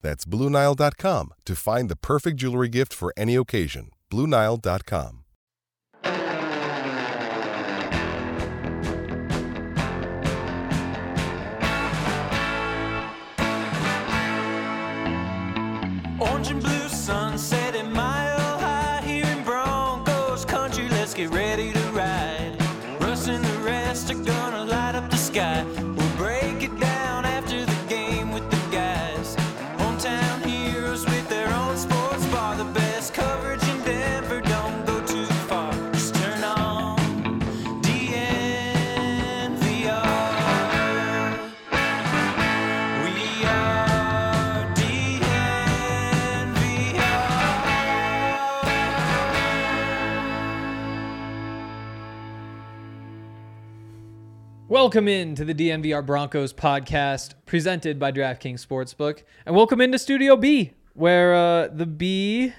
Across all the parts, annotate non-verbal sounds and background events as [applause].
That's BlueNile.com to find the perfect jewelry gift for any occasion. BlueNile.com. Orange and blue Welcome in to the DNVR Broncos podcast presented by DraftKings Sportsbook. And welcome into Studio B, where uh, the B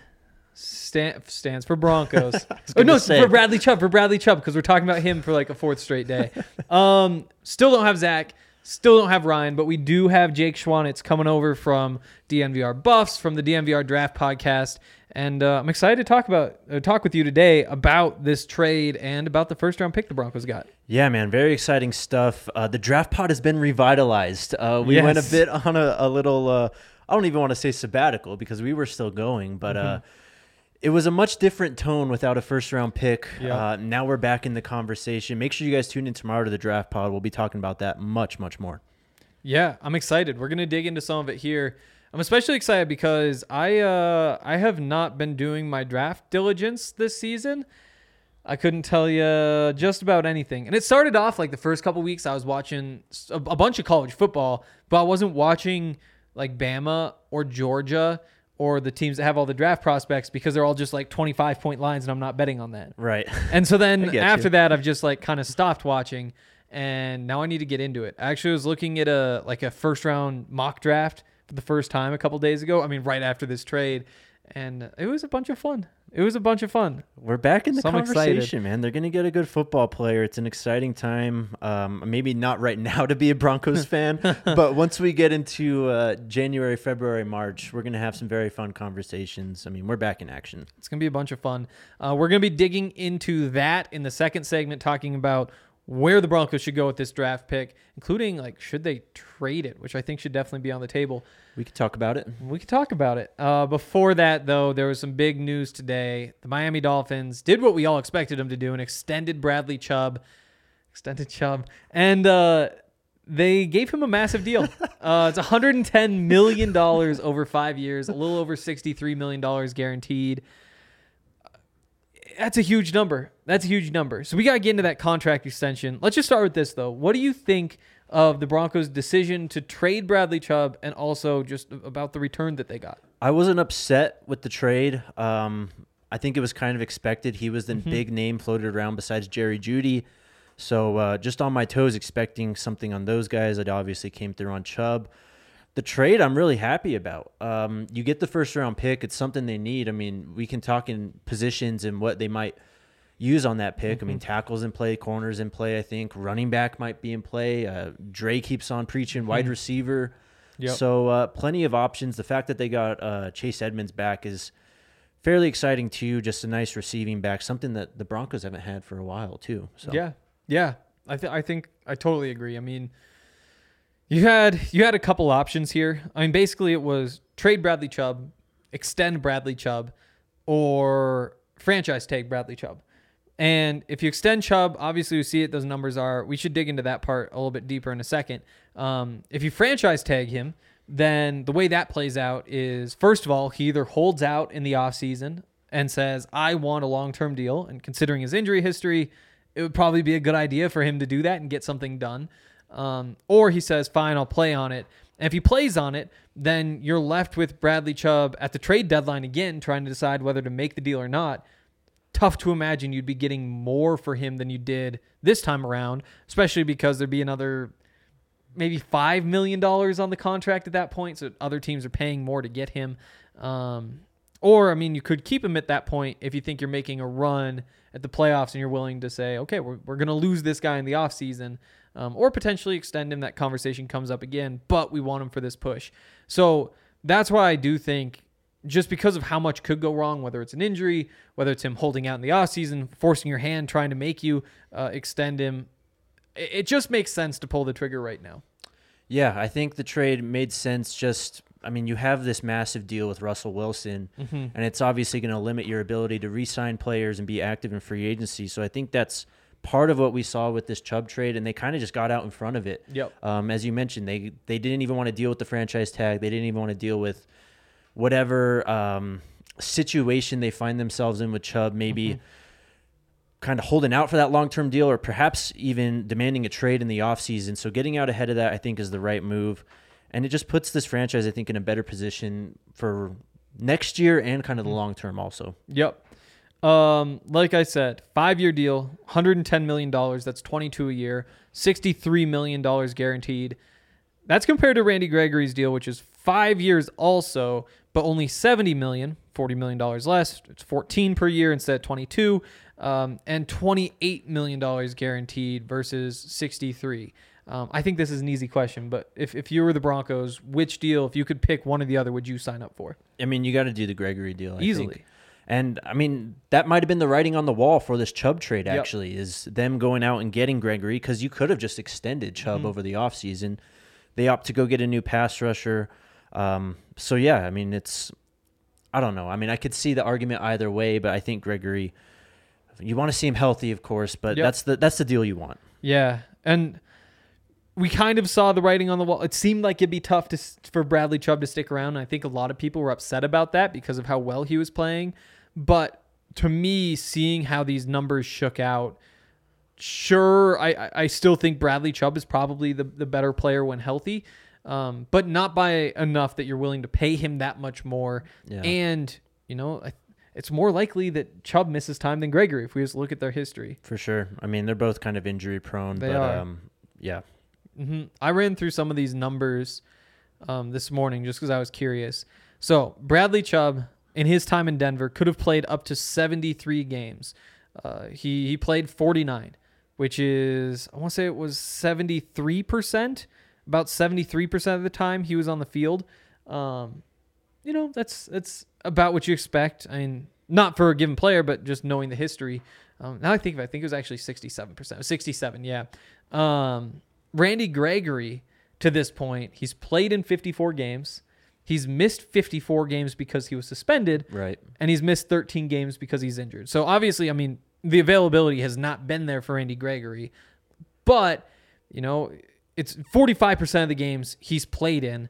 sta- stands for Broncos. [laughs] oh, no, for Bradley Chubb, for Bradley Chubb, because we're talking about him for like a fourth straight day. [laughs] um, still don't have Zach. Still don't have Ryan, but we do have Jake Schwanitz coming over from DNVR Buffs, from the DNVR Draft Podcast. And uh, I'm excited to talk about uh, talk with you today about this trade and about the first round pick the Broncos got. Yeah, man, very exciting stuff. Uh, the draft pod has been revitalized. Uh, we went a bit on a, a little, uh, I don't even want to say sabbatical because we were still going, but uh, Mm-hmm. it was a much different tone without a first round pick. Yeah. Uh, now we're back in the conversation. Make sure you guys tune in tomorrow to the draft pod. We'll be talking about that much, much more. Yeah, I'm excited. We're gonna dig into some of it here. I'm especially excited because I uh, I have not been doing my draft diligence this season. I couldn't tell you just about anything, and it started off like the first couple weeks. I was watching a bunch of college football, but I wasn't watching like Bama or Georgia or the teams that have all the draft prospects because they're all just like 25 point lines, and I'm not betting on that. Right. And so then [laughs] after you. that, I've just like kind of stopped watching, and now I need to get into it. I actually was looking at a like a first round mock draft for the first time a couple days ago. I mean, right after this trade, and it was a bunch of fun. It was a bunch of fun. We're back in the So I'm excited. conversation, man. They're going to get a good football player. It's an exciting time. Um, maybe not right [laughs] now to be a Broncos fan, [laughs] but once we get into uh, January, February, March, we're going to have some very fun conversations. I mean, we're back in action. It's gonna be a bunch of fun. Uh, we're gonna be digging into that in the second segment, talking about where the Broncos should go with this draft pick, including like should they trade it, which I think should definitely be on the table. We could talk about it. We could talk about it. Uh, before that, though, there was some big news today. The Miami Dolphins did what we all expected them to do and extended Bradley Chubb, extended Chubb, and uh, they gave him a massive deal. [laughs] uh, it's 110 million dollars over five years, a little over 63 million dollars guaranteed. That's a huge number. That's a huge number. So we got to get into that contract extension. Let's just start with this, though. What do you think of the Broncos' decision to trade Bradley Chubb and also just about the return that they got? I wasn't upset with the trade. Um, I think it was kind of expected. He was the big name floated around besides Jerry Jeudy. So uh, just on my toes, expecting something on those guys. It obviously came through on Chubb. The trade, I'm really happy about. Um, you get the first round pick. It's something they need. I mean, we can talk in positions and what they might use on that pick. I mean, tackles in play, corners in play. I think running back might be in play. Uh, Dre keeps on preaching wide receiver. Yep. So uh, plenty of options. The fact that they got uh, Chase Edmonds back is fairly exciting too. Just a nice receiving back, something that the Broncos haven't had for a while too. So Yeah, yeah. I th- I think I totally agree. I mean, you had you had a couple options here. I mean, basically it was trade Bradley Chubb, extend Bradley Chubb, or franchise tag Bradley Chubb. And if you extend Chubb, obviously we see it. Those numbers are. We should dig into that part a little bit deeper in a second. Um, if you franchise tag him, then the way that plays out is first of all, he either holds out in the offseason and says, I want a long term deal. And considering his injury history, it would probably be a good idea for him to do that and get something done. Um, or he says, fine, I'll play on it. And if he plays on it, then you're left with Bradley Chubb at the trade deadline again, trying to decide whether to make the deal or not. Tough to imagine you'd be getting more for him than you did this time around, especially because there'd be another maybe $5 million on the contract at that point. So other teams are paying more to get him. Um, or, I mean, you could keep him at that point if you think you're making a run at the playoffs and you're willing to say, okay, we're, we're going to lose this guy in the offseason um, or potentially extend him. That conversation comes up again, but we want him for this push. So that's why I do think just because of how much could go wrong, whether it's an injury, whether it's him holding out in the offseason, forcing your hand, trying to make you uh, extend him, it, it just makes sense to pull the trigger right now. Yeah, I think the trade made sense. Just, I mean, you have this massive deal with Russell Wilson, and it's obviously going to limit your ability to re sign players and be active in free agency. So I think that's part of what we saw with this Chubb trade, and they kind of just got out in front of it. Yep. Um, as you mentioned, they they didn't even want to deal with the franchise tag. They didn't even want to deal with whatever um, situation they find themselves in with Chubb. Maybe kind of holding out for that long term deal, or perhaps even demanding a trade in the offseason. So getting out ahead of that, I think, is the right move, and it just puts this franchise, I think, in a better position for next year and kind of the long term also. Yep. Um, like I said, five year deal, $110 million. That's 22 a year, $63 million guaranteed. That's compared to Randy Gregory's deal, which is five years also, but only 70 million, $40 million less. It's 14 per year instead of 22, um, and $28 million guaranteed versus 63. Um, I think this is an easy question, but if, if you were the Broncos, which deal, if you could pick one or the other, would you sign up for? I mean, you got to do the Gregory deal I Easily. think. And I mean, that might have been the writing on the wall for this Chubb trade. Actually, is them going out and getting Gregory because you could have just extended Chubb over the offseason. They opt to go get a new pass rusher. Um, so yeah, I mean, it's I don't know. I mean, I could see the argument either way, but I think Gregory. You want to see him healthy, of course, but Yep. that's the that's the deal you want. Yeah, and we kind of saw the writing on the wall. It seemed like it'd be tough to for Bradley Chubb to stick around. I think a lot of people were upset about that because of how well he was playing. But to me, seeing how these numbers shook out, sure, I I- still think Bradley Chubb is probably the the better player when healthy. Um, but not by enough that you're willing to pay him that much more. Yeah. And, you know, I, it's more likely that Chubb misses time than Gregory if we just look at their history. For sure. I mean, they're both kind of injury prone, They but are. um, yeah. hmm I ran through some of these numbers um, this morning just because I was curious. So Bradley Chubb, in his time in Denver, could have played up to 73 games. Uh, he he played 49, which is I want to say it was 73 percent. About 73 percent of the time he was on the field. Um, you know that's that's about what you expect. I mean, not for a given player, but just knowing the history. Um, now I think of it, I think it was actually 67 percent, 67, yeah. Um, Randy Gregory, to this point, he's played in 54 games. He's missed 54 games because he was suspended, Right. and he's missed 13 games because he's injured. So obviously, I mean, the availability has not been there for Randy Gregory, but you know, it's 45% of the games he's played in,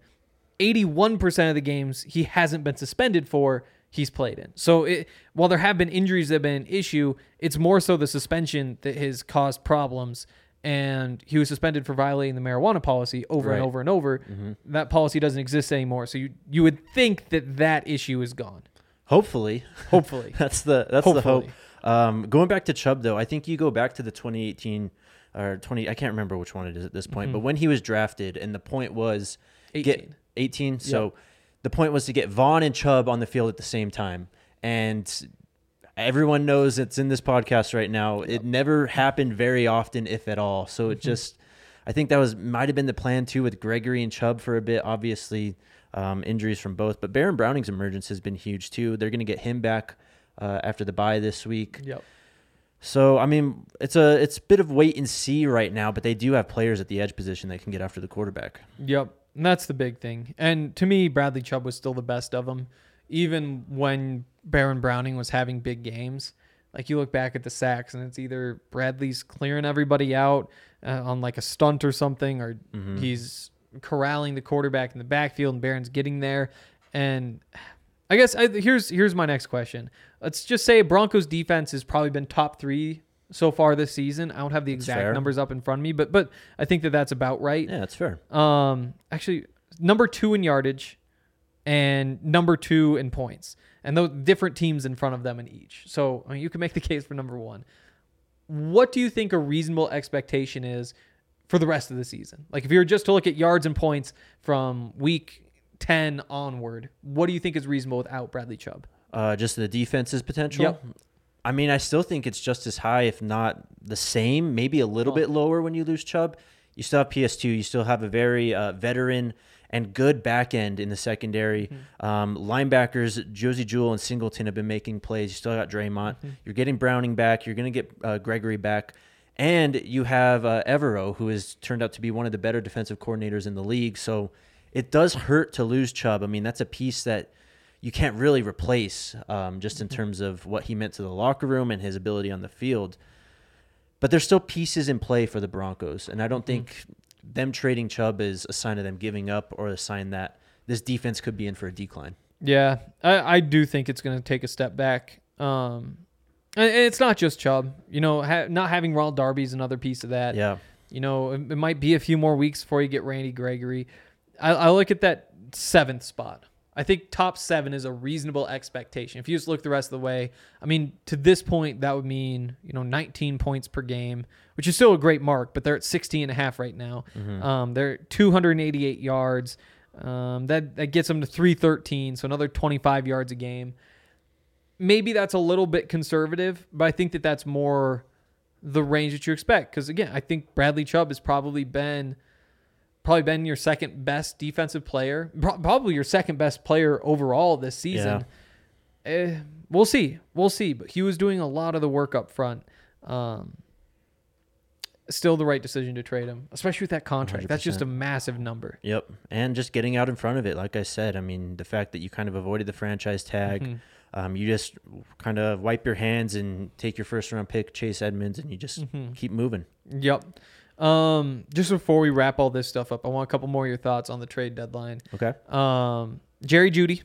81% of the games he hasn't been suspended for, he's played in. So it, while there have been injuries that have been an issue, it's more so the suspension that has caused problems. And he was suspended for violating the marijuana policy over and over and over. That policy doesn't exist anymore. So you you would think that that issue is gone. Hopefully. [laughs] Hopefully. That's the that's the hope. Um, going back to Chubb though, I think you go back to the 2018 or 20. I can't remember which one it is at this point, but when he was drafted, and the point was get 18. 18. So the point was to get Von and Chubb on the field at the same time, and everyone knows it's in this podcast right now. It never happened very often, if at all. So it just. I think that was might have been the plan too with Gregory and Chubb for a bit. Obviously, um, injuries from both, but Baron Browning's emergence has been huge too. They're going to get him back uh, after the bye this week. Yep. So I mean, it's a it's a bit of wait and see right now, but they do have players at the edge position that can get after the quarterback. Yep. And that's the big thing. And to me, Bradley Chubb was still the best of them. Even when Baron Browning was having big games, Like you look back at the sacks, and it's either Bradley's clearing everybody out uh, on like a stunt or something, or he's corralling the quarterback in the backfield, and Baron's getting there. And I guess I, here's here's my next question. Let's just say Broncos defense has probably been top three so far this season. I don't have the exact fair. numbers up in front of me, but but I think that that's about right. Yeah, that's fair. Um, actually, number two in yardage, and number two in points, and those different teams in front of them in each. So I mean, you can make the [laughs] case for number one. What do you think a reasonable expectation is for the rest of the season? Like, if you were just to look at yards and points from week ten onward, what do you think is reasonable without Bradley Chubb? Uh, just the defense's potential. Yep. I mean, I still think it's just as high, if not the same, maybe a little bit lower when you lose Chubb. You still have PS2. You still have a very uh, veteran and good back end in the secondary. Um, linebackers, Josey Jewell and Singleton have been making plays. You still got Dre'Mont. You're getting Browning back. You're going to get uh, Gregory back. And you have uh, Evero, who has turned out to be one of the better defensive coordinators in the league. So it does hurt to lose Chubb. I mean, that's a piece that you can't really replace um, just in terms of what he meant to the locker room and his ability on the field. But there's still pieces in play for the Broncos, and I don't think them trading Chubb is a sign of them giving up or a sign that this defense could be in for a decline. Yeah, I, I do think it's going to take a step back. Um, and it's not just Chubb. You know, ha- not having Ronald Darby is another piece of that. Yeah, You know, it, it might be a few more weeks before you get Randy Gregory. I, I look at that seventh spot. I think top seven is a reasonable expectation. If you just look the rest of the way, I mean, to this point, that would mean, you know, 19 points per game, which is still a great mark, but they're at 16 and a half right now. Um, they're 288 yards. Um, that, that gets them to 313, so another 25 yards a game. Maybe that's a little bit conservative, but I think that that's more the range that you expect. Because again, I think Bradley Chubb has probably been probably been your second best defensive player, probably your second best player overall this season. Eh, we'll see, we'll see. But he was doing a lot of the work up front. Um, still the right decision to trade him, especially with that contract. That's just a massive number. Yep. And just getting out in front of it, like I said, I mean, the fact that you kind of avoided the franchise tag, Mm-hmm. um, you just kind of wipe your hands and take your first round pick, Chase Edmonds, and you just Mm-hmm. keep moving. Yep. Um, just before we wrap all this stuff up, I want a couple more of your thoughts on the trade deadline. Okay. Um, Jerry Jeudy,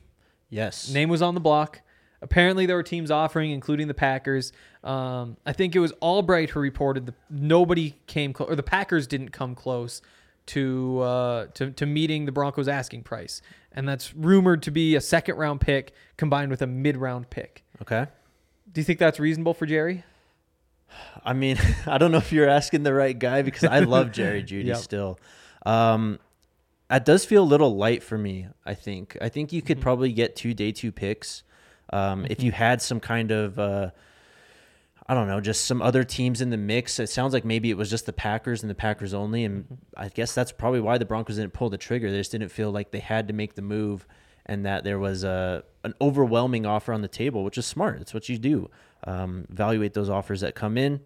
Yes. Name was on the block. Apparently, there were teams offering, including the Packers. Um, I think it was Albright who reported that nobody came close, or the Packers didn't come close to, uh, to to meeting the Broncos' asking price, and that's rumored to be a second round pick combined with a mid round pick. Okay. Do you think that's reasonable for Jerry? I mean, [laughs] I don't know if you're asking the right guy because I love Jerry [laughs] Jeudy Yep. still. Um, that does feel a little light for me. I think. I think you Mm-hmm. could probably get two day two picks um, if you had some kind of. Uh, I don't know, just some other teams in the mix. It sounds like maybe it was just the Packers and the Packers only, and Mm-hmm. I guess that's probably why the Broncos didn't pull the trigger. They just didn't feel like they had to make the move, and that there was a an overwhelming offer on the table, which is smart. It's what you do. Um, evaluate those offers that come in.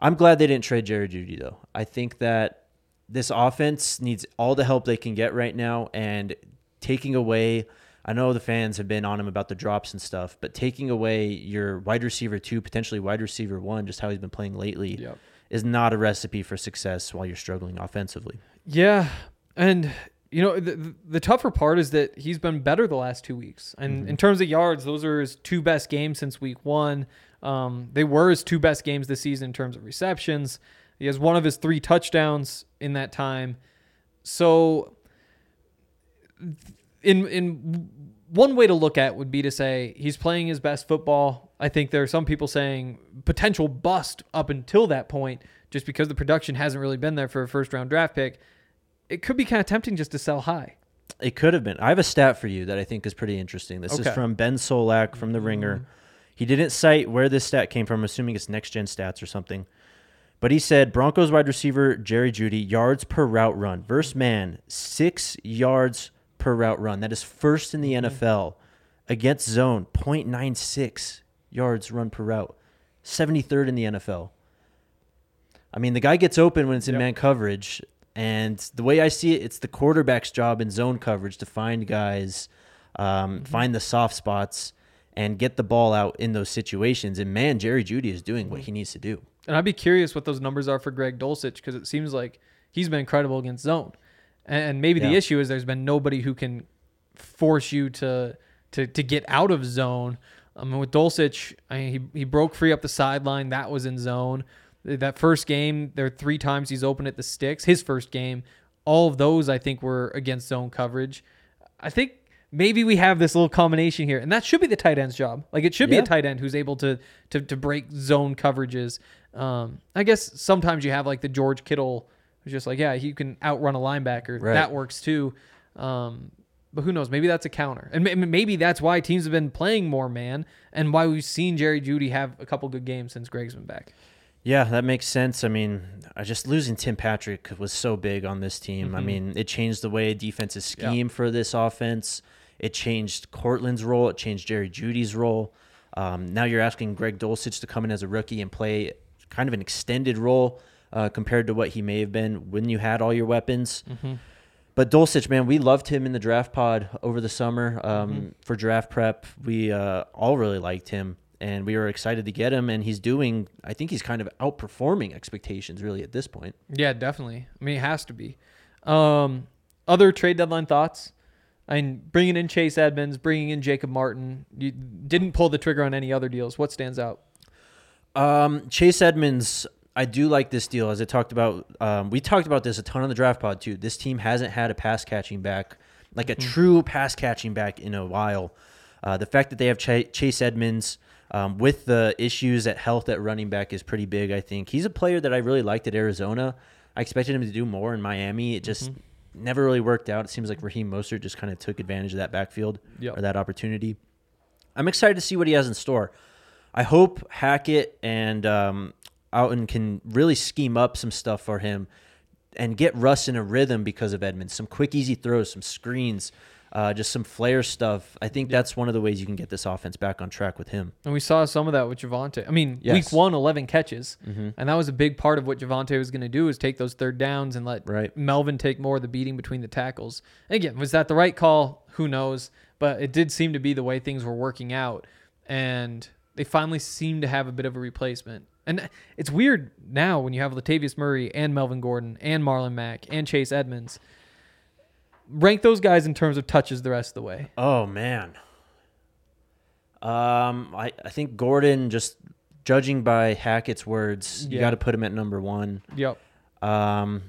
I'm glad they didn't trade Jerry Jeudy though. I think that this offense needs all the help they can get right now, and taking away. I know the fans have been on him about the drops and stuff, but taking away your wide receiver two, potentially wide receiver one, just how he's been playing lately, Yep. is not a recipe for success while you're struggling offensively. Yeah, and you know the, the- tougher part is that he's been better the last two weeks, and in terms of yards, those are his two best games since week one. Um, they were his two best games this season in terms of receptions. He has one of his three touchdowns in that time. So, in in one way to look at would be to say he's playing his best football. I think there are some people saying potential bust up until that point, just because the production hasn't really been there for a first round draft pick. It could be kind of tempting just to sell high. It could have been. I have a stat for you that I think is pretty interesting. This Okay. is from Ben Solak from The Ringer. Mm-hmm. He didn't cite where this stat came from, assuming it's next gen stats or something. But he said Broncos wide receiver Jerry Jeudy, yards per route run. Verse man, six yards per route run. That is first in the mm-hmm. NFL. Against zone, 0.96 yards run per route. 73rd in the NFL. I mean, the guy gets open when it's in Yep. man coverage. And the way I see it, it's the quarterback's job in zone coverage to find guys, um, mm-hmm. find the soft spots. and get the ball out in those situations. And man, Jerry Jeudy is doing what mm-hmm. he needs to do. And I'd be curious what those numbers are for Greg Dulcich because it seems like he's been incredible against zone. And maybe the issue is there's been nobody who can force you to to to get out of zone. I mean, with Dulcich, I mean, he he broke free up the sideline. That was in zone. That first game, there are three times he's open at the sticks. His first game, all of those I think were against zone coverage. I think maybe we have this little combination here, and that should be the tight end's job. Like it should be a tight end who's able to to to break zone coverages. Um, I guess sometimes you have like the George Kittle, who's just like, yeah, he can outrun a linebacker. Right. That works too. Um, but who knows? Maybe that's a counter, and maybe that's why teams have been playing more man, and why we've seen Jerry Jeudy have a couple good games since Greg's been back. Yeah, that makes sense. I mean, I just losing Tim Patrick was so big on this team. I mean, it changed the way defenses scheme for this offense. It changed Courtland's role. It changed Jerry Jeudy's role. Um, now you're asking Greg Dulcich to come in as a rookie and play kind of an extended role uh, compared to what he may have been when you had all your weapons. But Dulcich, man, we loved him in the draft pod over the summer um, for draft prep. We uh, all really liked him, and we were excited to get him. And he's doing, I think he's kind of outperforming expectations really at this point. Yeah, definitely. I mean, it has to be. Um, other trade deadline thoughts? I mean, bringing in Chase Edmonds, bringing in Jacob Martin. You didn't pull the trigger on any other deals. What stands out? Um, Chase Edmonds, I do like this deal. As I talked about, um, we talked about this a ton on the draft pod too. This team hasn't had a pass catching back, like a true pass catching back in a while. Uh, the fact that they have Ch- Chase Edmonds um, with the issues at health at running back is pretty big. I think he's a player that I really liked at Arizona. I expected him to do more in Miami. It just never really worked out. It seems like Raheem Mostert just kind of took advantage of that backfield Yep. or that opportunity. I'm excited to see what he has in store. I hope Hackett and um, Outten can really scheme up some stuff for him and get Russ in a rhythm because of Edmonds. Some quick, easy throws, some screens, uh, just some flair stuff. I think that's one of the ways you can get this offense back on track with him. And we saw some of that with Javonte. I mean, Yes. week one, 11 catches. And that was a big part of what Javonte was going to do is take those third downs and let Right. Melvin take more of the beating between the tackles. Again, was that the right call? Who knows? But it did seem to be the way things were working out. And they finally seem to have a bit of a replacement. And it's weird now when you have Latavius Murray and Melvin Gordon and Marlon Mack and Chase Edmonds. Rank those guys in terms of touches the rest of the way. Oh man. Um, I, I think Gordon just judging by Hackett's words, you Yeah. got to put him at number one. Yep. Um,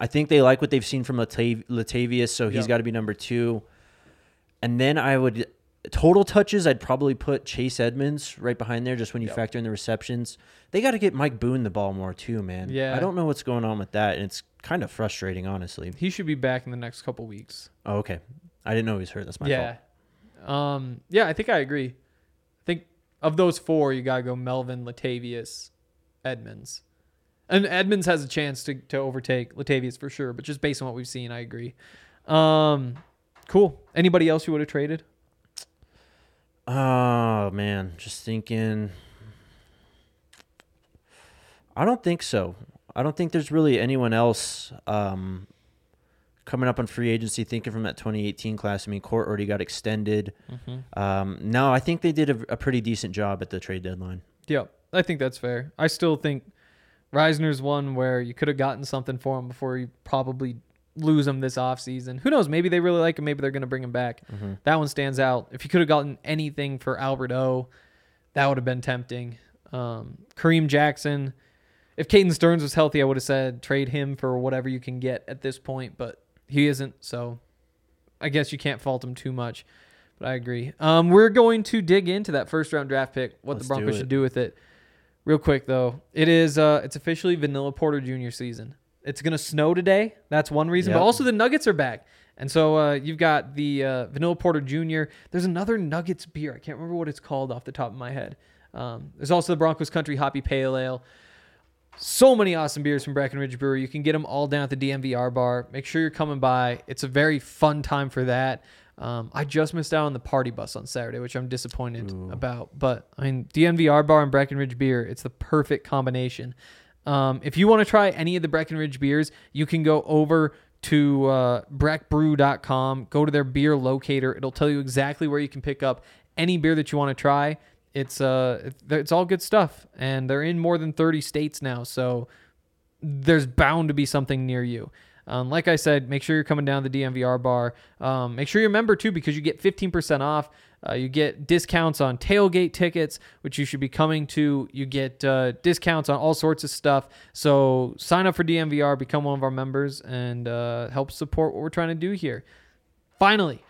I think they like what they've seen from Latav- Latavius, so he's Yep. got to be number two. And then I would total touches. I'd probably put Chase Edmonds right behind there, just when you Yep. factor in the receptions. They got to get Mike Boone the ball more too, man. Yeah. I don't know what's going on with that, and it's kind of frustrating, honestly. He should be back in the next couple weeks. Oh, okay. I didn't know he was hurt. That's my yeah. fault. Um, yeah, I think I agree. I think of those four, you gotta go Melvin, Latavius, Edmonds. And Edmonds has a chance to, to overtake Latavius for sure, but just based on what we've seen, I agree. Um, cool. Anybody else you would have traded? Oh man, just thinking. I don't think so. I don't think there's really anyone else um, coming up on free agency. Thinking from that 2018 class, I mean, Court already got extended. Um, no, I think they did a, a pretty decent job at the trade deadline. Yeah, I think that's fair. I still think Risner's one where you could have gotten something for him before you probably lose him this offseason. Who knows? Maybe they really like him. Maybe they're going to bring him back. That one stands out. If you could have gotten anything for Albert O, that would have been tempting. Um, Kareem Jackson. If Caden Sterns was healthy, I would have said trade him for whatever you can get at this point, but he isn't. So I guess you can't fault him too much. But I agree. Um, we're going to dig into that first round draft pick, what Let's the Broncos it. should do with it. Real quick though, it is uh, it's officially Vanilla Porter Jr. season. It's gonna snow today. That's one reason, but also the Nuggets are back, and so uh, you've got the uh, Vanilla Porter Jr. There's another Nuggets beer. I can't remember what it's called off the top of my head. Um, there's also the Broncos Country Hoppy Pale Ale. So many awesome beers from Breckenridge Brewery. You can get them all down at the DNVR bar. Make sure you're coming by. It's a very fun time for that. Um, I just missed out on the party bus on Saturday, which I'm disappointed about. But I mean, DNVR bar and Breckenridge beer, it's the perfect combination. Um, if you want to try any of the Breckenridge beers, you can go over to uh, breckbrew.com, go to their beer locator. It'll tell you exactly where you can pick up any beer that you want to try. It's uh, it's all good stuff, and they're in more than 30 states now, so there's bound to be something near you. Um, like I said, make sure you're coming down the DNVR bar. Um, make sure you're a member too, because you get 15% off. Uh, you get discounts on tailgate tickets, which you should be coming to. You get uh, discounts on all sorts of stuff. So sign up for DNVR, become one of our members, and uh, help support what we're trying to do here. Finally,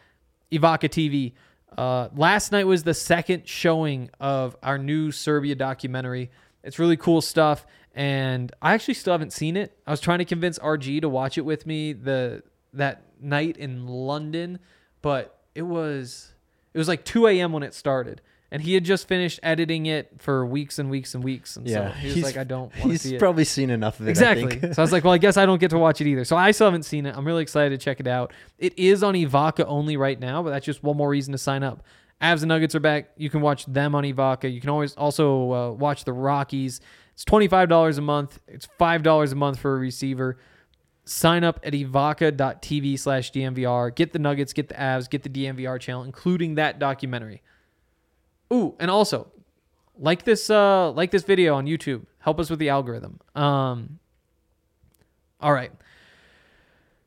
Evoca TV. Uh, last night was the second showing of our new Serbia documentary. It's really cool stuff, and I actually still haven't seen it. I was trying to convince RG to watch it with me the that night in London, but it was it was like 2 a.m. when it started, and he had just finished editing it for weeks and weeks and weeks, and Yeah, so he was he's- like, "I don't want to He's see it." probably seen enough of it. I Exactly. think. so I was like, well, I guess I don't get to watch it either. So I still haven't seen it. I'm really excited to check it out. It is on Evoca only right now, but that's just one more reason to sign up. Avs and Nuggets are back. You can watch them on Evoca. You can always also uh, watch the Rockies. It's $25 a month. It's $5 a month for a receiver. Sign up at evoca.tv slash DNVR. Get the Nuggets, get the Avs, get the DNVR channel, including that documentary. Ooh, and also like this uh like this video on YouTube. Help us with the algorithm. Um All right.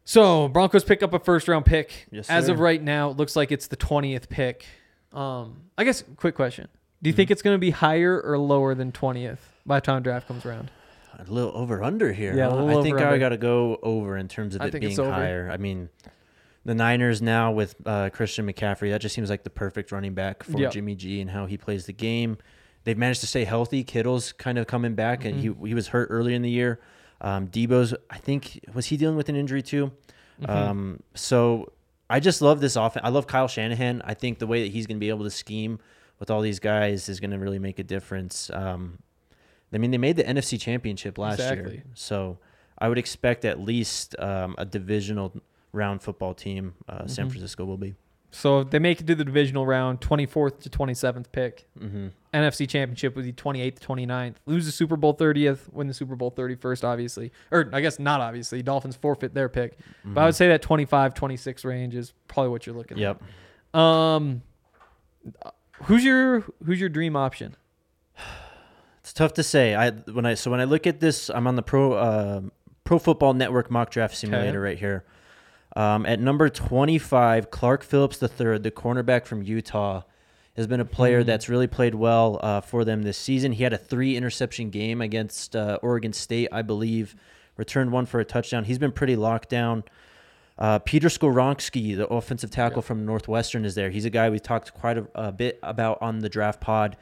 So, Broncos pick up a first round pick. Yes, As of right now, it looks like it's the 20th pick. Um I guess quick question. Do you think it's going to be higher or lower than 20th by the time draft comes around? A little over under here. Yeah, huh? I think over-under. I got to go over in terms of I it being higher. I mean, the Niners now with uh, Christian McCaffrey, that just seems like the perfect running back for Yep. Jimmy G and how he plays the game. They've managed to stay healthy. Kittle's kind of coming back, and Mm-hmm. he he was hurt early in the year. Um, Deebo's, I think, was he dealing with an injury too? Mm-hmm. Um, so I just love this offense. I love Kyle Shanahan. I think the way that he's going to be able to scheme with all these guys is going to really make a difference. Um, I mean, they made the NFC Championship last Exactly. year, so I would expect at least um, a divisional round football team. Uh, Mm-hmm. San Francisco will be. So, if they make it to the divisional round, 24th to 27th pick. hmm NFC Championship would be 28th to 29th. Lose the Super Bowl 30th, win the Super Bowl 31st, obviously. Or I guess not obviously. Dolphins forfeit their pick. But I would say that 25, 26 range is probably what you're looking Yep. at. Um who's your who's your dream option? [sighs] It's tough to say. I when I so when I look at this, I'm on the pro uh, Pro Football Network mock draft simulator right here. Um, at number 25, Clark Phillips III, the cornerback from Utah, has been a player that's really played well uh, for them this season. He had a three interception game against uh, Oregon State, I believe. Returned one for a touchdown. He's been pretty locked down. Uh, Peter Skoronski, the offensive tackle from Northwestern, is there. He's a guy we talked quite a, a bit about on the draft pod.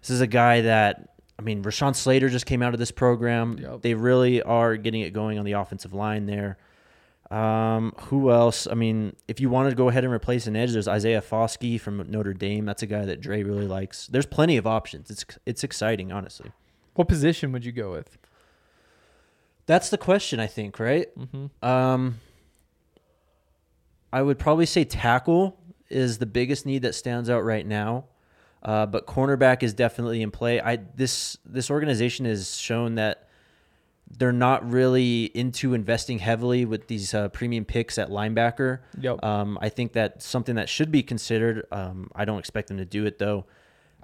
This is a guy that, I mean, Rashawn Slater just came out of this program. Yep. They really are getting it going on the offensive line there. Um, who else? I mean, if you wanted to go ahead and replace an edge, there's Isaiah Foskey from Notre Dame. That's a guy that Dre really likes. There's plenty of options. It's it's exciting, honestly. What position would you go with? That's the question, I think, right? Mm-hmm. Um, I would probably say tackle is the biggest need that stands out right now, uh, but cornerback is definitely in play. I this this organization has shown that they're not really into investing heavily with these uh, premium picks at linebacker. Yep. Um, I think that's something that should be considered. Um, I don't expect them to do it though.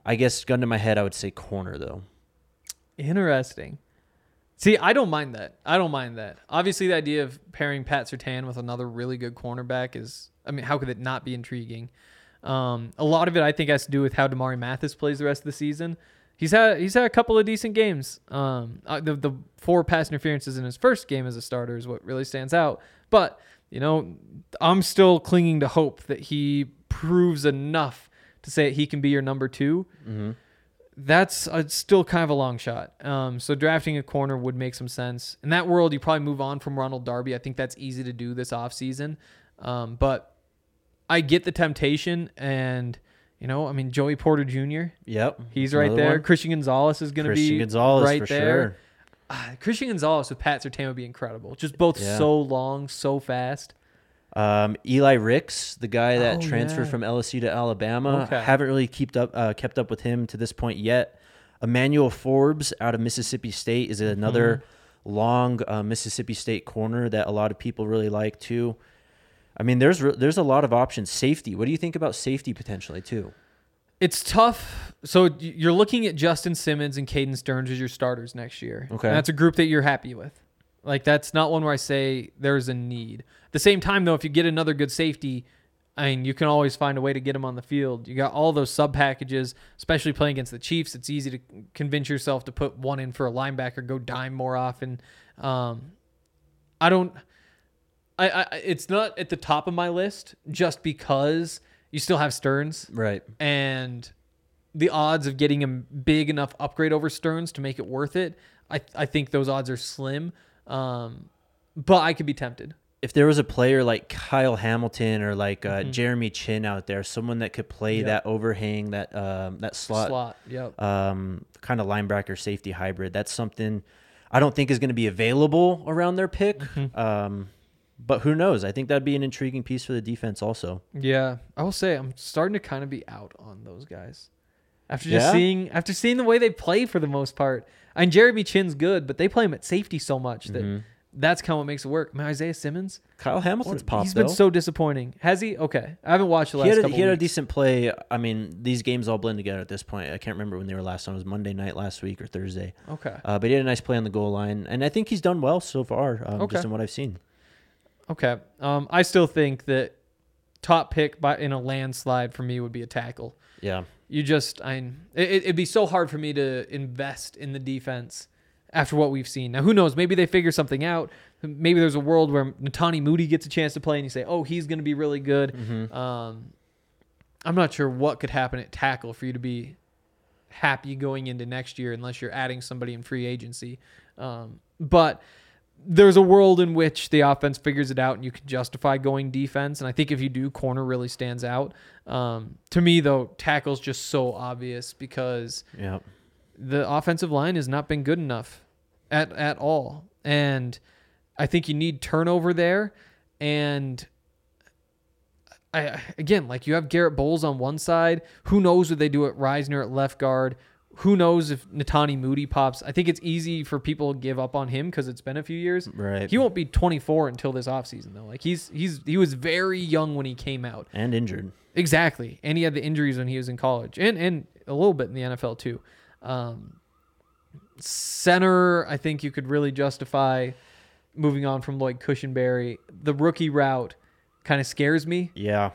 I guess gun to my head, I would say corner though. Interesting. See, I don't mind that. I don't mind that. Obviously, the idea of pairing Pat Surtain with another really good cornerback is, I mean, how could it not be intriguing? Um, a lot of it, I think, has to do with how Damari Mathis plays the rest of the season. He's had he's had a couple of decent games. Um, uh, the the four pass interferences in his first game as a starter is what really stands out. But you know, I'm still clinging to hope that he proves enough to say he can be your number 2 that's uh, still kind of a long shot. Um, so drafting a corner would make some sense. In that world, you probably move on from Ronald Darby. I think that's easy to do this offseason. Um, but I get the temptation, and you know, I mean, Joey Porter Jr. Yep, He's right there. one. Christian Gonzalez is going to be Christian Gonzalez right for there. sure. Ah, Christian Gonzalez with Pat Surtain would be incredible. Just both Yeah. so long, so fast. Um, Eli Ricks, the guy that Oh, transferred yeah. from LSU to Alabama, Okay. haven't really kept up uh, kept up with him to this point yet. Emmanuel Forbes out of Mississippi State is another Mm-hmm. long uh, Mississippi State corner that a lot of people really like too. I mean, there's re- there's a lot of options. Safety. What do you think about safety potentially too? It's tough. So you're looking at Justin Simmons and Caden Sterns as your starters next year. Okay. And that's a group that you're happy with. Like that's not one where I say there's a need. At the same time, though, if you get another good safety, I mean, you can always find a way to get him on the field. You got all those sub packages, especially playing against the Chiefs. It's easy to convince yourself to put one in for a linebacker, go dime more often. Um, I don't. I, I it's not at the top of my list just because you still have Sterns Right. and the odds of getting a big enough upgrade over Sterns to make it worth it, I I think those odds are slim. Um, but I could be tempted. If there was a player like Kyle Hamilton or like uh, Jeremy Chinn out there, someone that could play Mm-hmm. That overhang, that um, that slot, Slot. Yep. um, kind of linebacker safety hybrid, that's something I don't think is going to be available around their pick. Mm-hmm. Um, but who knows? I think that'd be an intriguing piece for the defense also. Yeah, I will say I'm starting to kind of be out on those guys. After just Yeah? seeing after seeing the way they play for the most part. I and mean, Jeremy Chinn's good, but they play him at safety so much that Mm-hmm. that's kind of what makes it work. I mean, Isaiah Simmons, Kyle Hamilton's popped he's been so disappointing. Has he? Okay, I haven't watched the last he had, a, couple. he had a decent play. I mean, these games all blend together at this point. I can't remember when they were last on. It was Monday night last week or Thursday. Okay. Uh, but he had a nice play on the goal line, and I think he's done well so far, um, Okay. just in what I've seen. Okay. Um, I still think that top pick by in a landslide for me would be a tackle. Yeah, You just, I, it, it'd be so hard for me to invest in the defense after what we've seen. Now, who knows? Maybe they figure something out. Maybe there's a world where Netane Muti gets a chance to play, and you say, "Oh, he's going to be really good." Um, I'm not sure what could happen at tackle for you to be happy going into next year, unless you're adding somebody in free agency. Um, but there's a world in which the offense figures it out and you can justify going defense. And I think if you do, corner really stands out. Um, to me, though, tackle's just so obvious because yeah. the offensive line has not been good enough at at all. And I think you need turnover there. And I again, like you have Garett Bolles on one side. Who knows what they do at Risner at left guard? Who knows if Netane Muti pops? I think it's easy for people to give up on him because it's been a few years. Right. He won't be 24 until this offseason though. Like he's he's he was very young when he came out. And injured. Exactly. And he had the injuries when he was in college and, and a little bit in the NFL too. Um, center, I think you could really justify moving on from Lloyd Cushenberry. The rookie route kind of scares me. Yeah.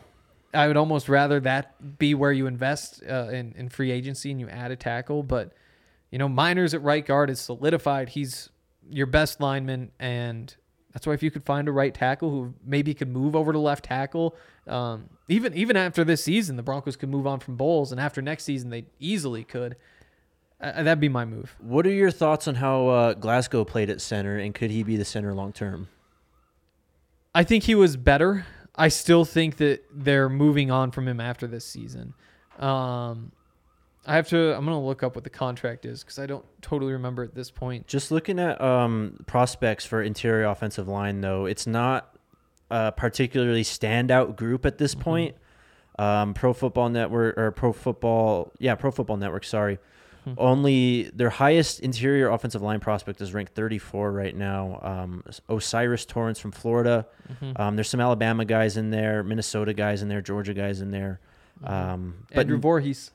I would almost rather that be where you invest uh, in, in free agency and you add a tackle. But, you know, Meinerz at right guard is solidified. He's your best lineman. And that's why if you could find a right tackle who maybe could move over to left tackle, um, even even after this season, the Broncos could move on from Bolles. And after next season, they easily could. Uh, that'd be my move. What are your thoughts on how uh, Glasgow played at center, and could he be the center long term? I think he was better. I still think that they're moving on from him after this season. Um, I have to. I'm gonna look up what the contract is because I don't totally remember at this point. Just looking at um, prospects for interior offensive line, though, it's not a particularly standout group at this point. Um, Pro Football Network or Pro Football, yeah, Pro Football Network. Sorry, only their highest interior offensive line prospect is ranked 34 right now. Um, O'Cyrus Torrence from Florida. Um, there's some Alabama guys in there, Minnesota guys in there, Georgia guys in there. Um, but Andrew Voorhees,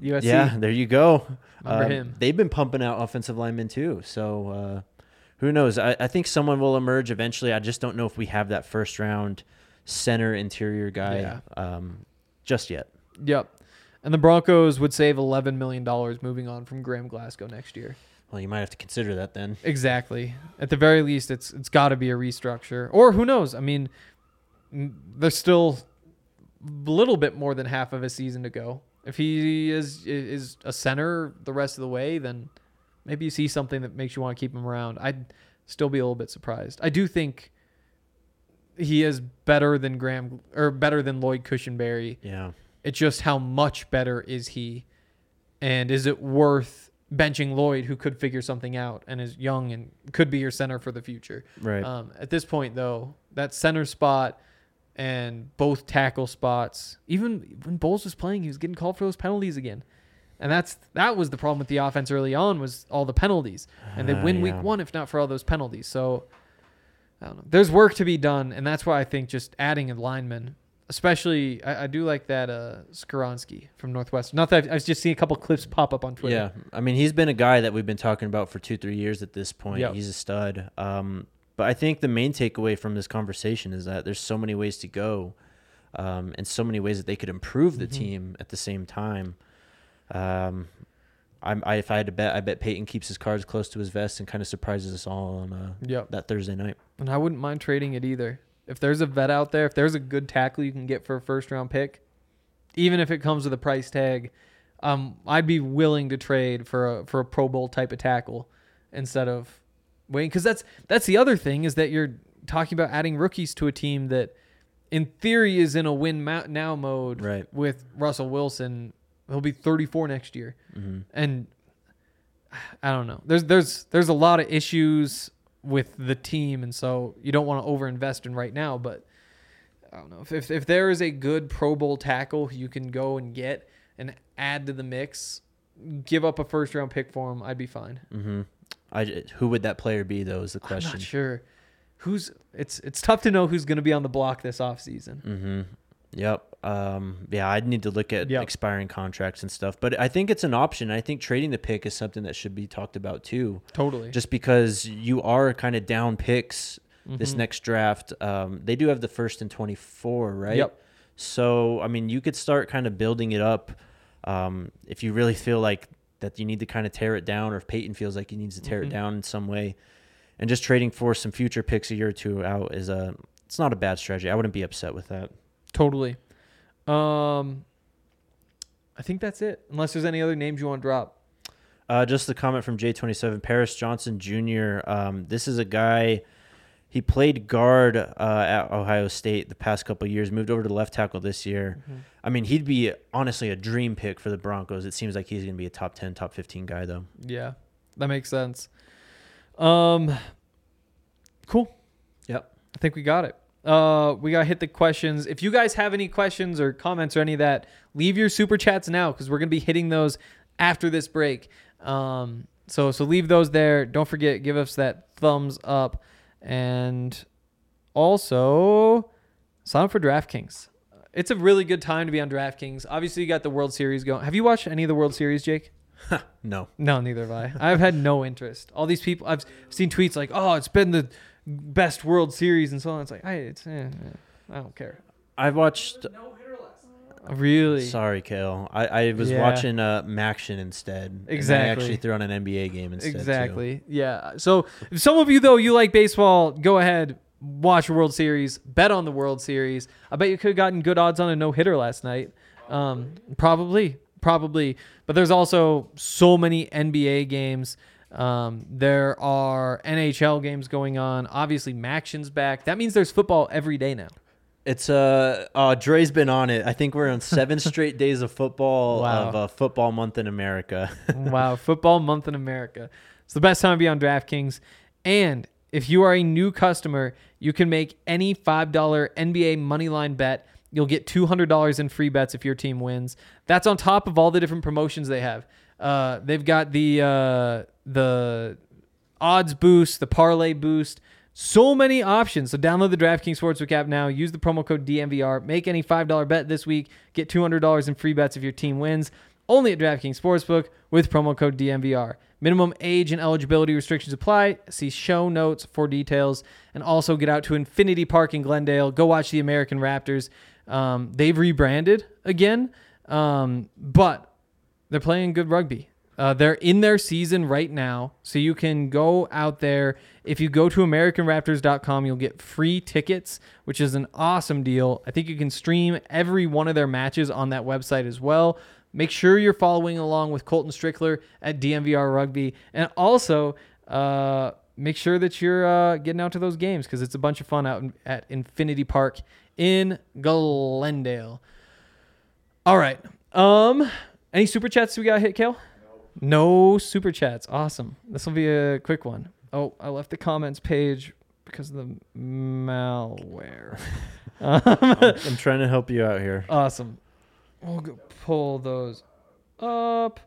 USC. yeah, there you go. Remember Um, him. They've been pumping out offensive linemen too. So uh, who knows? I, I think someone will emerge eventually. I just don't know if we have that first round center interior guy Yeah. um, just yet. Yep. And the Broncos would save 11 million dollars moving on from Graham Glasgow next year. Well, you might have to consider that then. Exactly. At the very least, it's it's got to be a restructure, or who knows? I mean, there's still a little bit more than half of a season to go. If he is is a center the rest of the way, then maybe you see something that makes you want to keep him around. I'd still be a little bit surprised. I do think he is better than Graham or better than Lloyd Cushenberry. Yeah. It's just how much better is he, and is it worth benching Lloyd, who could figure something out and is young and could be your center for the future. Right. Um, at this point, though, that center spot and both tackle spots, even when Bolles was playing, he was getting called for those penalties again. And that's that was the problem with the offense early on was all the penalties, and they Ah, win yeah. week one if not for all those penalties. So I don't know. There's work to be done, and that's why I think just adding a lineman especially I, I do like that uh Skoronski from Northwest. Not that I've, I've just seen a couple clips pop up on Twitter. Yeah, I mean he's been a guy that we've been talking about for two, three years at this point. Yep. He's a stud. Um, but I think the main takeaway from this conversation is that there's so many ways to go, um, and so many ways that they could improve the Mm-hmm. team at the same time. Um, I'm, I, if I had to bet, I bet Peyton keeps his cards close to his vest and kind of surprises us all on uh, Yep. that Thursday night. And I wouldn't mind trading it either. If there's a vet out there, if there's a good tackle you can get for a first round pick, even if it comes with a price tag, um, I'd be willing to trade for a for a Pro Bowl type of tackle instead of waiting. Because that's that's the other thing is that you're talking about adding rookies to a team that, in theory, is in a win now mode. Right. With Russell Wilson, he'll be 34 next year, and I don't know. There's there's there's a lot of issues with the team, and so you don't want to overinvest in right now. But I don't know if, if if there is a good Pro Bowl tackle you can go and get and add to the mix, give up a first round pick for him, I'd be fine. hmm I, who would that player be though? Is the question. I'm not sure who's. It's it's tough to know who's going to be on the block this offseason. Mm-hmm. Yep. Um, yeah, I'd need to look at Yep. expiring contracts and stuff, but I think it's an option. I think trading the pick is something that should be talked about too, Totally. just because you are kind of down picks this Mhm. next draft. Um, they do have the first and 24, right? Yep. So, I mean, you could start kind of building it up um, if you really feel like that you need to kind of tear it down, or if Peyton feels like he needs to tear Mhm. it down in some way. And just trading for some future picks a year or two out is a, it's not a bad strategy. I wouldn't be upset with that. Totally. Um, I think that's it. Unless there's any other names you want to drop. Uh, just the comment from J27 Paris Johnson Jr. Um, this is a guy. He played guard uh, at Ohio State the past couple of years. Moved over to left tackle this year. I mean, he'd be honestly a dream pick for the Broncos. It seems like he's going to be a top ten, top fifteen guy though. Yeah, that makes sense. Um, cool. Yep. I think we got it. Uh, we got to hit the questions. If you guys have any questions or comments or any of that, leave your super chats now because we're gonna be hitting those after this break. Um, so so leave those there. Don't forget, give us that thumbs up, and also sign up for DraftKings. It's a really good time to be on DraftKings. Obviously, you got the World Series going. Have you watched any of the World Series, Jake? No. No, neither have I. I've had no interest. All these people, I've seen tweets like, "Oh, it's been the best World Series," and so on. It's like, I, it's, eh, eh, I don't care. I've watched. Really? Sorry, Kale. I, I was Yeah. watching uh, Maction instead. and I Exactly. actually threw on an NBA game instead. too. Exactly. Yeah. So if some of you though you like baseball, go ahead, watch World Series, bet on the World Series. I bet you could have gotten good odds on a no hitter last night. Um, probably, probably. But there's also so many NBA games. Um, there are NHL games going on. Obviously, Maction's back. That means there's football every day now. It's uh, uh Dre's been on it. I think we're on seven [laughs] straight days of football Wow. of uh, football month in America. [laughs] wow, football month in America. It's the best time to be on DraftKings. And if you are a new customer, you can make any $5 NBA moneyline bet. You'll get $200 in free bets if your team wins. That's on top of all the different promotions they have. Uh, they've got the uh, the odds boost, the parlay boost. So many options. So download the DraftKings Sportsbook app now. Use the promo code DNVR. Make any $5 bet this week. Get $200 in free bets if your team wins. Only at DraftKings Sportsbook with promo code DNVR. Minimum age and eligibility restrictions apply. See show notes for details. And also get out to Infinity Park in Glendale. Go watch the American Raptors. Um, they've rebranded again, um, but they're playing good rugby. Uh, they're in their season right now, so you can go out there. If you go to AmericanRaptors.com, you'll get free tickets, which is an awesome deal. I think you can stream every one of their matches on that website as well. Make sure you're following along with Colton Strickler at DNVR Rugby, and also uh, make sure that you're uh, getting out to those games because it's a bunch of fun out in, at Infinity Park in Glendale. All right. Um, any super chats we got hit, Kale? No super chats. Awesome. This will be a quick one. Oh, I left the comments page because of the malware. [laughs] I'm trying to help you out here. awesome. We'll go pull those up.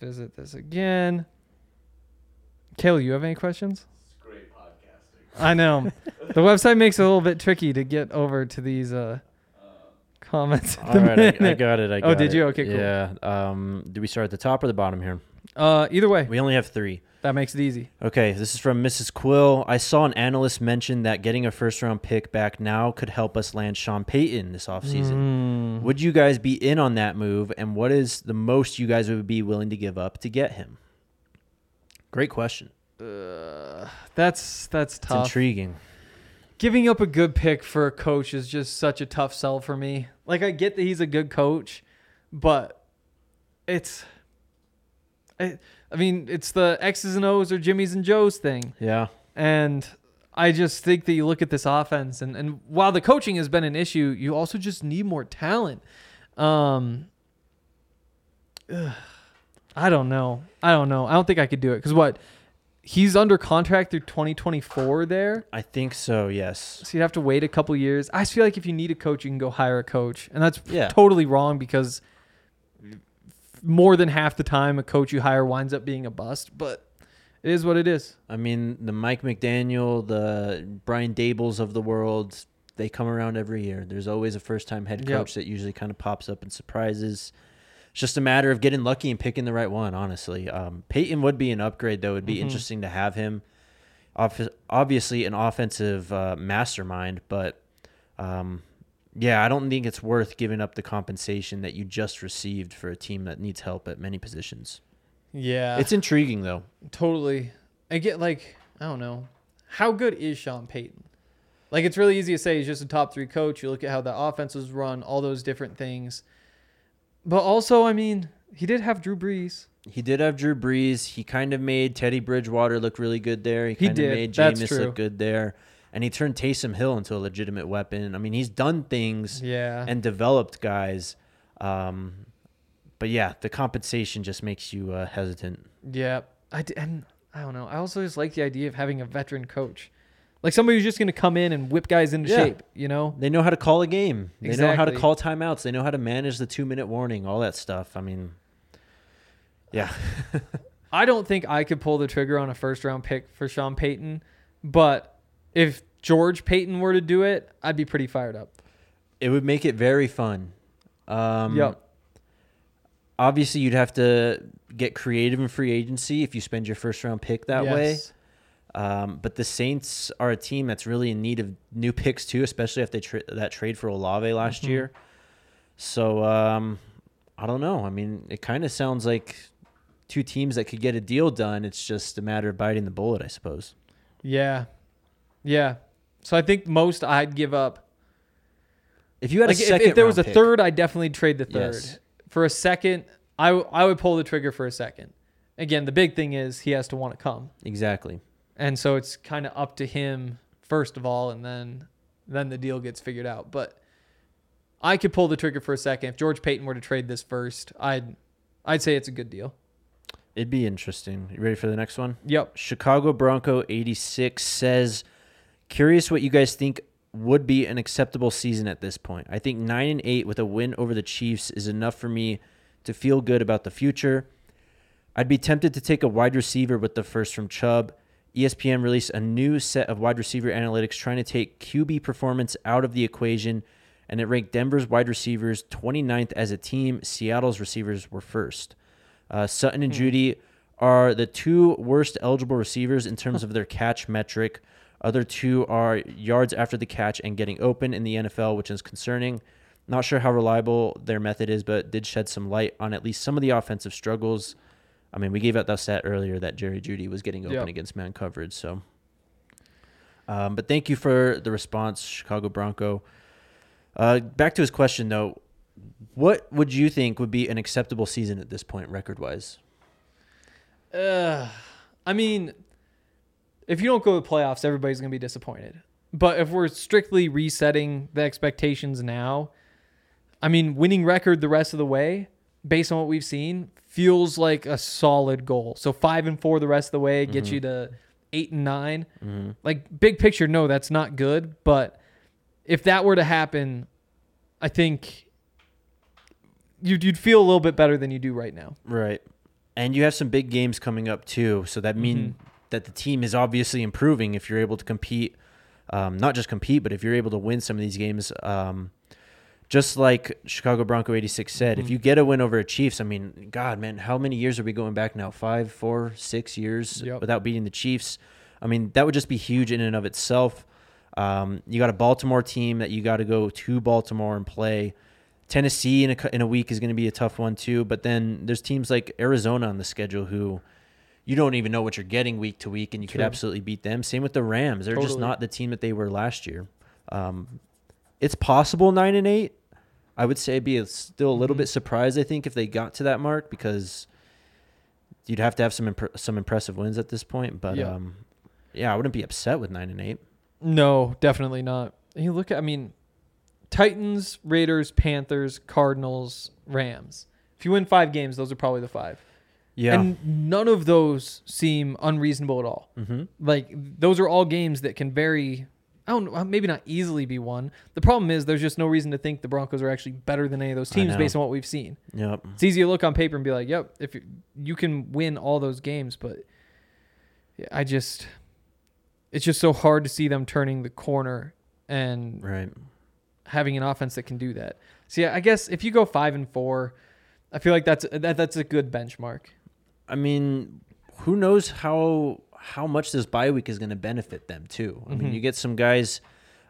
Visit this again. Kayla, you have any questions? It's great podcasting. I know. [laughs] the website makes it a little bit tricky to get over to these uh comments. All right, I, I got it. I got Oh, did it. you? Okay, cool. Yeah. Um, do we start at the top or the bottom here? Uh, either way, We only have three. that makes it easy. Okay, this is from Mrs. Quill. I saw an analyst mention that getting a first round pick back now could help us land Sean Payton this offseason. Mm. Would you guys be in on that move? And what is the most you guys would be willing to give up to get him? Great question. That's that's It's tough. intriguing. Giving up a good pick for a coach is just such a tough sell for me. Like I get that he's a good coach, but it's I, I mean, it's the X's and O's or Jimmy's and Joe's thing. Yeah. And I just think that you look at this offense and, and while the coaching has been an issue, you also just need more talent. Um ugh, [sighs] I don't know. I don't know. I don't think I could do it because what he's under contract through 2024 there. I think so, yes. So you'd have to wait a couple years. I just feel like if you need a coach, you can go hire a coach, and that's Yeah. totally wrong because more than half the time a coach you hire winds up being a bust. But it is what it is. I mean, the Mike McDaniel, the Brian Dabolls of the world, they come around every year. There's always a first time head Yep. coach that usually kind of pops up and surprises. It's just a matter of getting lucky and picking the right one, honestly. Um, Payton would be an upgrade, though. It'd be interesting to have him. Obvi- Obviously, an offensive uh, mastermind, but um, yeah, I don't think it's worth giving up the compensation that you just received for a team that needs help at many positions. Yeah, It's intriguing, though. totally. I get like I don't know how good is Sean Payton. Like it's really easy to say he's just a top three coach. You look at how the offense was run, all those different things. But also, I mean, he did have Drew Brees. He did have Drew Brees. He kind of made Teddy Bridgewater look really good there. He He kind of made That's Jameis true. look good there. And he turned Taysom Hill into a legitimate weapon. I mean, he's done things Yeah, and developed guys. Um, but yeah, the compensation just makes you uh, hesitant. Yeah, I d- and I don't know. I also just like the idea of having a veteran coach, like somebody who's just going to come in and whip guys into Yeah. shape. You know? They know how to call a game. They know how to call timeouts. They know how to manage the two minute warning, all that stuff. I mean, yeah. [laughs] I don't think I could pull the trigger on a first round pick for Sean Payton, but if George Paton were to do it, I'd be pretty fired up. It would make it very fun. Um, Yep. Obviously, you'd have to get creative in free agency if you spend your first round pick that way. Um, but the Saints are a team that's really in need of new picks too, especially if they tra- that trade for Olave last Mm-hmm. year. So um, I don't know. I mean, it kind of sounds like two teams that could get a deal done. It's just a matter of biting the bullet, I suppose. Yeah. Yeah. So I think most I'd give up. If you had Like a second, if there was a pick- third, I'd definitely trade the third. Yes. For a second, I, w- I would pull the trigger for a second. Again, the big thing is he has to want to come. exactly. And so it's kind of up to him first of all and then then the deal gets figured out but i could pull the trigger for a second if george paton were to trade this first i'd i'd say it's a good deal It'd be interesting. You ready for the next one? yep Chicago Bronco 86 says, Curious what you guys think would be an acceptable season at this point. I think 9 and 8 with a win over the Chiefs is enough for me to feel good about the future. I'd be tempted to take a wide receiver with the first from Chubb. ESPN released a new set of wide receiver analytics trying to take QB performance out of the equation, and it ranked Denver's wide receivers 29th as a team. Seattle's receivers were first. Uh, Sutton and Jeudy are the two worst eligible receivers in terms of their catch metric. Other two are yards after the catch and getting open in the NFL, which is concerning. Not sure how reliable their method is, but did shed some light on at least some of the offensive struggles. I mean, we gave out that stat earlier that Jerry Jeudy was getting open Yep. against man coverage. So, um, but thank you for the response, Chicago Bronco. Uh, back to his question though, what would you think would be an acceptable season at this point, record wise? uh, i mean if you don't go to the playoffs everybody's going to be disappointed but if we're strictly resetting the expectations now i mean winning record the rest of the way based on what we've seen feels like a solid goal so five and four the rest of the way gets you to eight and 9 like big picture no that's not good but if that were to happen i think you'd, you'd feel a little bit better than you do right now Right. And you have some big games coming up too, so that mean that the team is obviously improving if you're able to compete. Um, not just compete, but if you're able to win some of these games. Um, just like Chicago Bronco 86 said, Mm-hmm. if you get a win over a Chiefs, I mean, God, man, how many years are we going back now? Five, four, six years Yep. without beating the Chiefs. I mean, that would just be huge in and of itself. Um, you got a Baltimore team that you got to go to Baltimore and play. Tennessee in a, in a week is going to be a tough one too. But then there's teams like Arizona on the schedule who you don't even know what you're getting week to week, and you could absolutely beat them. Same with the Rams; they're just not the team that they were last year. Um, it's possible nine and eight. I would say be a, still a little Mhm. bit surprised. I think if they got to that mark because you'd have to have some impr- some impressive wins at this point. But Yeah. um, yeah, I wouldn't be upset with nine and eight. No, definitely not. You look at, I mean, Titans, Raiders, Panthers, Cardinals, Rams. If you win five games, those are probably the five. Yeah. And none of those seem unreasonable at all. mm-hmm. Like those are all games that can very, I don't know, uh, maybe not easily be won. The problem is there's just no reason to think the Broncos are actually better than any of those teams know. based on what we've seen. Yep. It's easy to look on paper and be like, "Yep, if you, you can win all those games," but I just, it's just so hard to see them turning the corner and Right. having an offense that can do that. So yeah, I guess if you go five and four, I feel like that's that, that's a good benchmark. I mean, who knows how how much this bye week is going to benefit them too. I mean, Mhm. you get some guys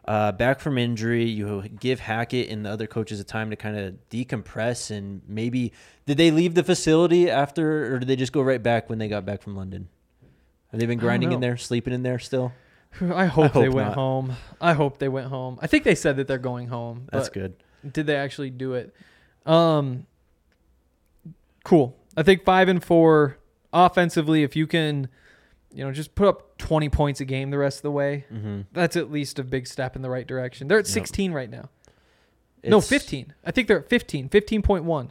uh, back from injury. You give Hackett and the other coaches a time to kind of decompress and maybe did they leave the facility after, or did they just go right back when they got back from London? Have they been grinding in there, sleeping in there still? [sighs] I hope, they hope went not. home. I hope they went home. I think they said that they're going home. That's good. Did they actually do it? Um, cool. I think five and four offensively. If you can, you know, just put up twenty points a game the rest of the way, Mm-hmm. that's at least a big step in the right direction. They're at Yep. 16 right now. no, 15. I think they're at 15. 15.1.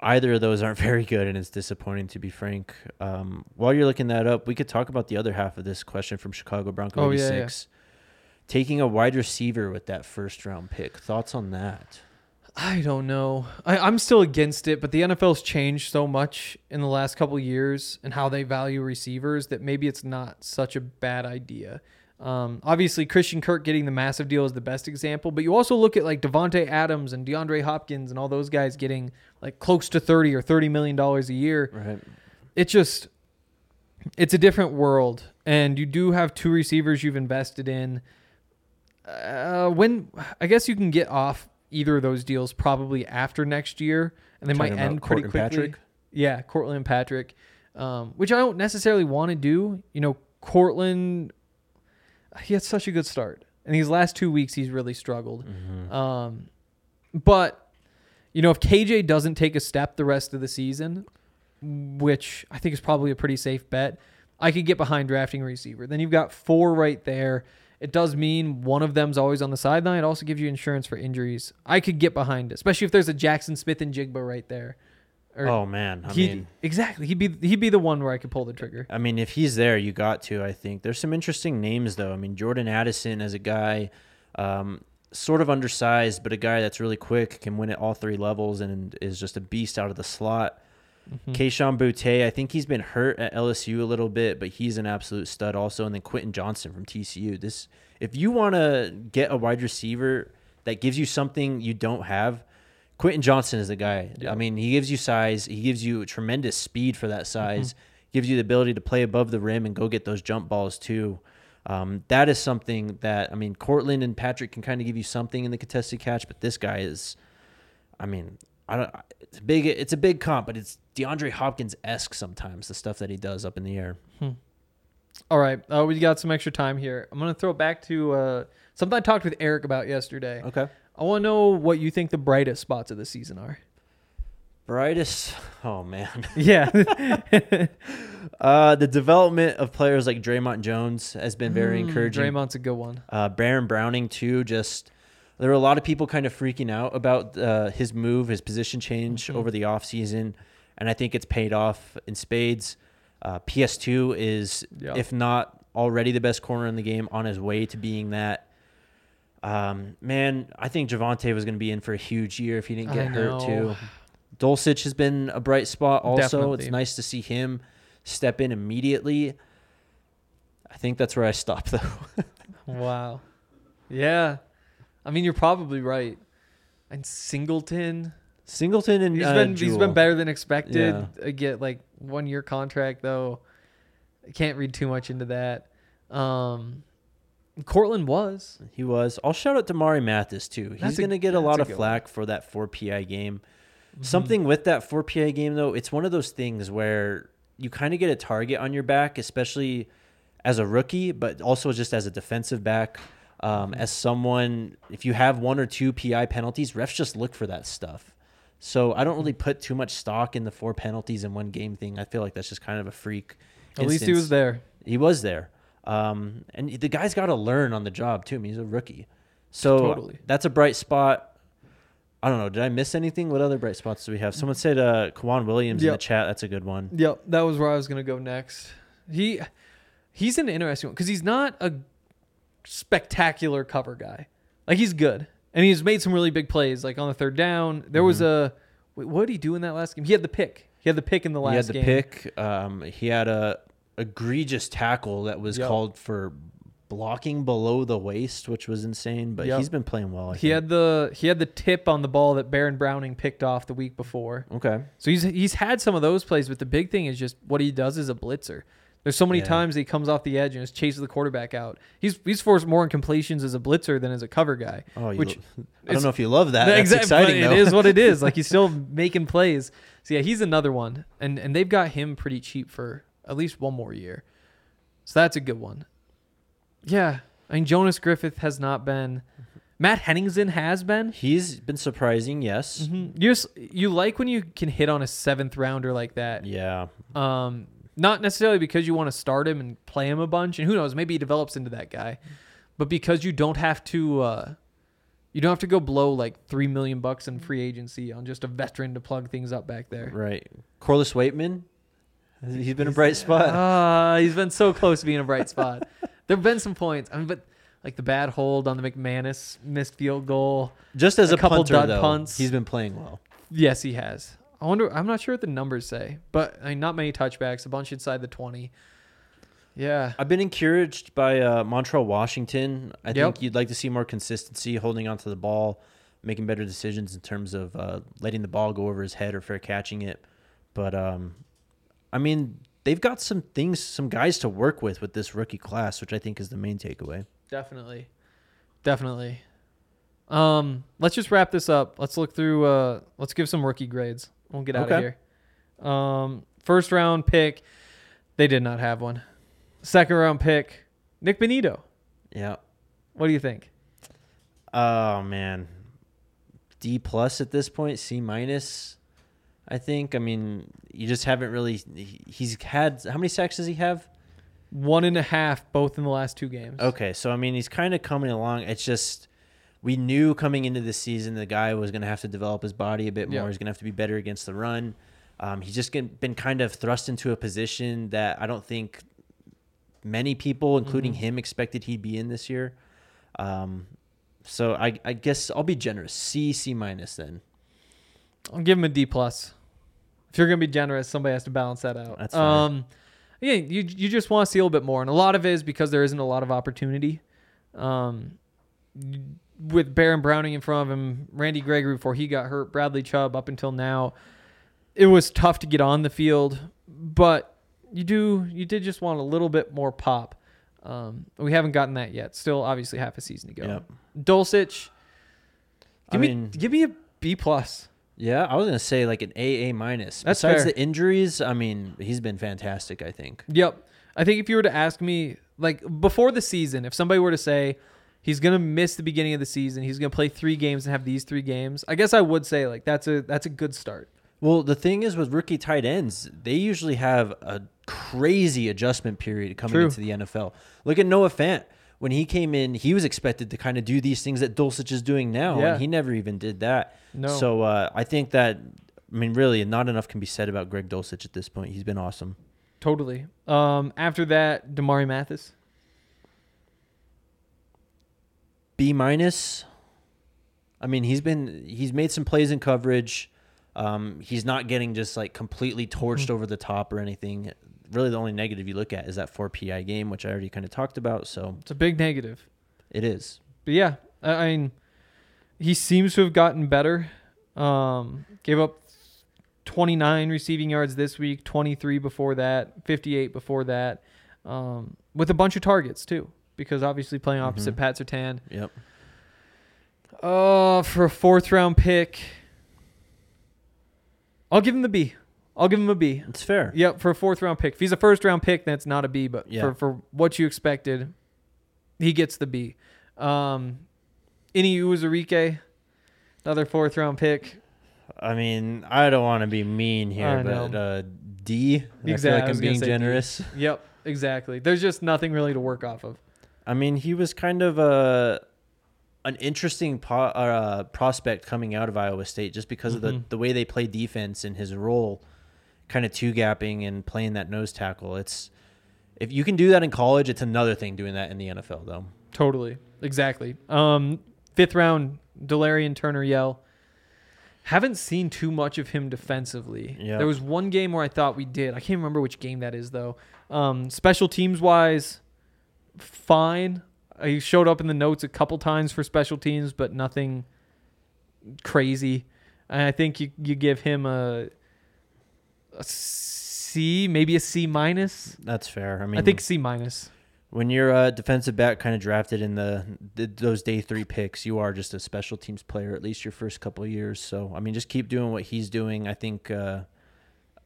either of those aren't [laughs] very good, and it's disappointing to be frank. Um, while you're looking that up, we could talk about the other half of this question from Chicago Bronco Oh, yeah, 86. Taking a wide receiver with that first round pick. Thoughts on that? I don't know. I, I'm still against it, but the NFL's changed so much in the last couple of years and how they value receivers that maybe it's not such a bad idea. Um, obviously, Christian Kirk getting the massive deal is the best example, but you also look at like Davante Adams and DeAndre Hopkins and all those guys getting like close to 30 or 30 million dollars a year. Right. It just it's a different world, and you do have two receivers you've invested in. Uh, when I guess you can get off either of those deals probably after next year, and they Talking might end pretty Courtland quickly. Patrick? Yeah, Courtland and Patrick, um, which I don't necessarily want to do. You know, Courtland, he had such a good start, and these last two weeks he's really struggled. Mm-hmm. Um, but you know, if KJ doesn't take a step the rest of the season, which I think is probably a pretty safe bet, I could get behind drafting a receiver. Then you've got four right there. It does mean one of them's always on the sideline. It also gives you insurance for injuries. I could get behind it, especially if there's a Jaxon Smith-Njigba right there. Or Oh man, I he mean, exactly he'd be he'd be the one where I could pull the trigger. I mean, if he's there, you got to. I think there's some interesting names though. I mean, Jordan Addison as a guy, um, sort of undersized, but a guy that's really quick, can win at all three levels, and is just a beast out of the slot. Mm-hmm. Kayshon Boutte, I think he's been hurt at LSU a little bit, but he's an absolute stud also. And then Quentin Johnston from TCU. This, if you want to get a wide receiver that gives you something you don't have, Quentin Johnston is the guy. Yeah. I mean, he gives you size. He gives you tremendous speed for that Mm-hmm. size. Gives you the ability to play above the rim and go get those jump balls too. Um, that is something that I mean, Courtland and Patrick can kind of give you something in the contested catch, but this guy is, I mean, I don't. It's a big. It's a big comp, but it's DeAndre Hopkins esque sometimes. The stuff that he does up in the air. All right, uh, we got some extra time here. I'm gonna throw it back to uh, something I talked with Eric about yesterday. Okay. I want to know what you think the brightest spots of the season are. Brightest. Oh man. [laughs] Yeah, [laughs] [laughs] Uh, the development of players like Dre'Mont Jones has been very encouraging. Dre'Mont's a good one. Uh, Baron Browning too. Just there were a lot of people kind of freaking out about uh, his move, his position change over the offseason. and I think it's paid off in spades. Uh, PS2 is, Yeah. if not already the best corner in the game, on his way to being that. Um, man, I think Javonte was going to be in for a huge year if he didn't get hurt too. Dulcich has been a bright spot also. Definitely. It's nice to see him step in immediately. I think that's where I stop [laughs] though. Wow. Yeah. I mean, you're probably right. and Singleton. Singleton and He's uh, been he's been better than expected. Yeah. Get like one year contract though. Can't read too much into that. Um, Courtland was. He was. I'll shout out to Mari Mathis too. That's He's going to get a lot a of flack for that 4 PI game. Mm-hmm. Something with that 4 PI game though, it's one of those things where you kind of get a target on your back, especially as a rookie, but also just as a defensive back. Um, Mm-hmm. as someone, if you have one or two PI penalties, refs just look for that stuff. So I don't really Mm-hmm. put too much stock in the four penalties in one game thing. I feel like that's just kind of a freak. At least he was there. He was there. Um, and the guy's got to learn on the job too. I mean, he's a rookie. So Totally. that's a bright spot. I don't know. Did I miss anything? What other bright spots do we have? Someone said uh, K'Waun Williams in the chat. That's a good one. Yep, that was where I was gonna go next. He he's an interesting one because he's not a spectacular cover guy. Like he's good and he's made some really big plays. Like on the third down, there was a wait, what did he do in that last game? He had the pick. He had the pick in the last game. he had the game. pick. Um, he had a egregious tackle that was Yep. called for blocking below the waist, which was insane. But Yep. he's been playing well. I He think. had the he had the tip on the ball that Baron Browning picked off the week before. okay. So he's he's had some of those plays, but the big thing is just what he does as a blitzer. There's so many Yeah. times he comes off the edge and just chases the quarterback out. He's he's forced more incompletions as a blitzer than as a cover guy. Oh, which lo- I don't know if you love that. [laughs] That's exact- but exciting. It is what it is. Like he's [laughs] still making plays. So yeah, he's another one, and and they've got him pretty cheap for at least one more year. So that's a good one. Yeah, I mean Jonas Griffith has not been. Matt Henningsen has been. He's been surprising. Yes. Mhm. You you like when you can hit on a seventh rounder like that. Yeah. Um, not necessarily because you want to start him and play him a bunch, and who knows, maybe he develops into that guy, but because you don't have to, uh, you don't have to go blow like three million bucks in free agency on just a veteran to plug things up back there. Right. Corliss Waitman. He's been a bright spot. [laughs] Ah, he's been so close to being a bright [laughs] spot. There've been some points, I mean, but like the bad hold on the McManus missed field goal. Just as a a, couple punter, dud though, punts. he's been playing well. Yes, he has. I wonder. I'm not sure what the numbers say, but I mean, not many touchbacks, a bunch inside the twenty. Yeah. I've been encouraged by uh, Montrell Washington. I Yep. think you'd like to see more consistency, holding onto the ball, making better decisions in terms of uh, letting the ball go over his head or fair catching it. But um, I mean, they've got some things, some guys to work with with this rookie class, which I think is the main takeaway. Definitely. Definitely. Um, let's just wrap this up. Let's look through uh let's give some rookie grades. We'll get out of here. Um, first round pick, they did not have one. Second round pick, Nik Bonitto. Yeah. What do you think? Oh man, D plus at this point, C minus. I think. I mean, you just haven't really. He's had how many sacks does he have? One and a half, both in the last two games. Okay, so I mean, he's kind of coming along. It's just we knew coming into the season the guy was going to have to develop his body a bit more. Yeah. He's going to have to be better against the run. Um, he's just been kind of thrust into a position that I don't think many people, including Mm-hmm. him, expected he'd be in this year. Um, so I, I guess I'll be generous. C C minus then. I'll give him a D plus. If you're gonna be generous, somebody has to balance that out. That's fair. um, yeah, you you just want to see a little bit more, and a lot of it is because there isn't a lot of opportunity. Um, with Baron Browning in front of him, Randy Gregory before he got hurt, Bradley Chubb up until now, it was tough to get on the field, but you do you did just want a little bit more pop. Um, we haven't gotten that yet. Still, obviously, half a season to go. Yep. Dulcich, I give me mean- give me a B plus. Yeah, I was gonna say like an A A minus. That's Besides fair. the injuries, I mean, he's been fantastic. I think. Yep. I think if you were to ask me, like before the season, if somebody were to say he's gonna miss the beginning of the season, he's gonna play three games and have these three games, I guess I would say like that's a that's a good start. Well, the thing is with rookie tight ends, they usually have a crazy adjustment period coming True. into the NFL. Look at Noah Fant. When he came in, he was expected to kind of do these things that Dulcich is doing now, Yeah. and he never even did that. No. So uh, I think that, I mean, really, not enough can be said about Greg Dulcich at this point. He's been awesome. Totally. Um, after that, Damari Mathis. B minus. I mean, he's been he's made some plays in coverage. Um, he's not getting just like completely torched Mm-hmm. over the top or anything. Really, the only negative you look at is that four PI game, which I already kind of talked about. So It's a big negative. it is. But yeah, I, I mean, he seems to have gotten better. Um, gave up 29 receiving yards this week, 23 before that, 58 before that, um, with a bunch of targets too, because obviously playing opposite Pat Surtain. Yep. Uh, for a fourth round pick, I'll give him the B. I'll give him a B. It's fair. Yep, for a fourth round pick. If he's a first round pick, then it's not a B. But Yeah. for, for what you expected, he gets the B. Um, Ini Uwazurike, another fourth round pick. I mean, I don't want to be mean here, but uh, D. I feel Exactly, like I'm being say D. generous. Yep, exactly. There's just nothing really to work off of. I mean, he was kind of a an interesting po- uh, prospect coming out of Iowa State just because of the, Mhm. the way they play defense and his role, kind of two gapping and playing that nose tackle. It's if you can do that in college, it's another thing doing that in the NFL though. Totally. Exactly. Um, fifth round, Delarrin Turner-Yell. Haven't seen too much of him defensively. Yeah. There was one game where I thought we did. I can't remember which game that is though. Um, special teams wise, fine. He showed up in the notes a couple times for special teams, but nothing crazy. And I think you you give him a, a C, maybe a C minus. That's fair. I mean, I think C minus. when you're a defensive back kind of drafted in the, the those day three picks, you are just a special teams player at least your first couple of years. So I mean, just keep doing what he's doing. I think uh,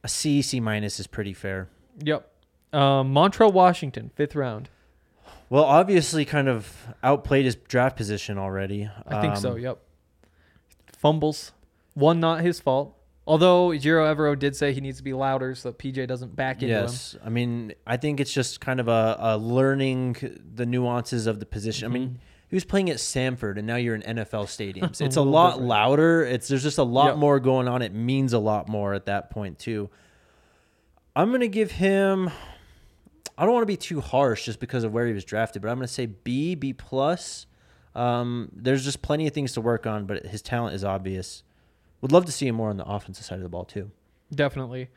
a C C minus is pretty fair. Yep. Um, Montrell Washington, fifth round. Well, obviously, kind of outplayed his draft position already. I think so. Um, Yep. Fumbles. One not his fault. Although Jiro Evero did say he needs to be louder so that PJ doesn't back into him. Yes, I mean, I think it's just kind of a, a learning the nuances of the position. I mean, he was playing at Samford, and now you're in NFL stadiums. [laughs] It's a little lot different. louder. It's there's just a lot Yep. more going on. It means a lot more at that point too. I'm gonna give him. I don't want to be too harsh just because of where he was drafted, but I'm gonna say B, B plus. Um, there's just plenty of things to work on, but his talent is obvious. Would love to see him more on the offensive side of the ball too. Definitely.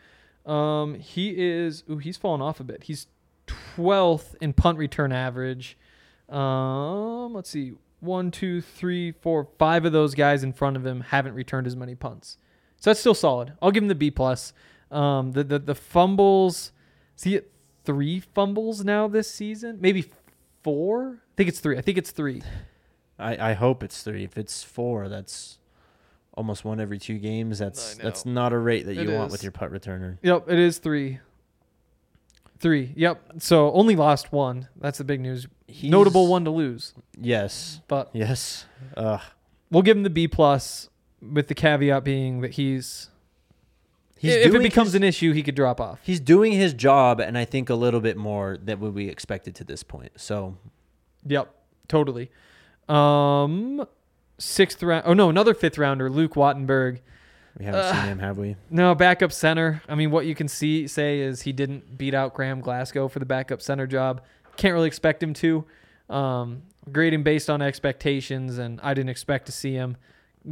Um, he is. Ooh, he's fallen off a bit. He's twelfth in punt return average. Um, let's see. One, two, three, four, five of those guys in front of him haven't returned as many punts. So that's still solid. I'll give him the B plus. Um, the the the fumbles. See three fumbles now this season. Maybe four. I think it's three. I think it's three. I, I hope it's three. If it's four, that's almost one every two games. That's that's not a rate that It you want is. with your putt returner. Yep, it is three. Three. Yep. So only lost one. That's the big news. Notable one to lose. Yes. But Yes. Ugh. we'll give him the B plus with the caveat being that he's, He's if it becomes his, an issue, he could drop off. he's doing his job, and I think a little bit more than what we expected to this point. So Yep, totally. Um, sixth round. Oh no, another fifth rounder, Luke Wattenberg. we haven't Ugh. seen him, have we? No, backup center. I mean, what you can see say is he didn't beat out Graham Glasgow for the backup center job. Can't really expect him to. Um, grade him based on expectations, and I didn't expect to see him.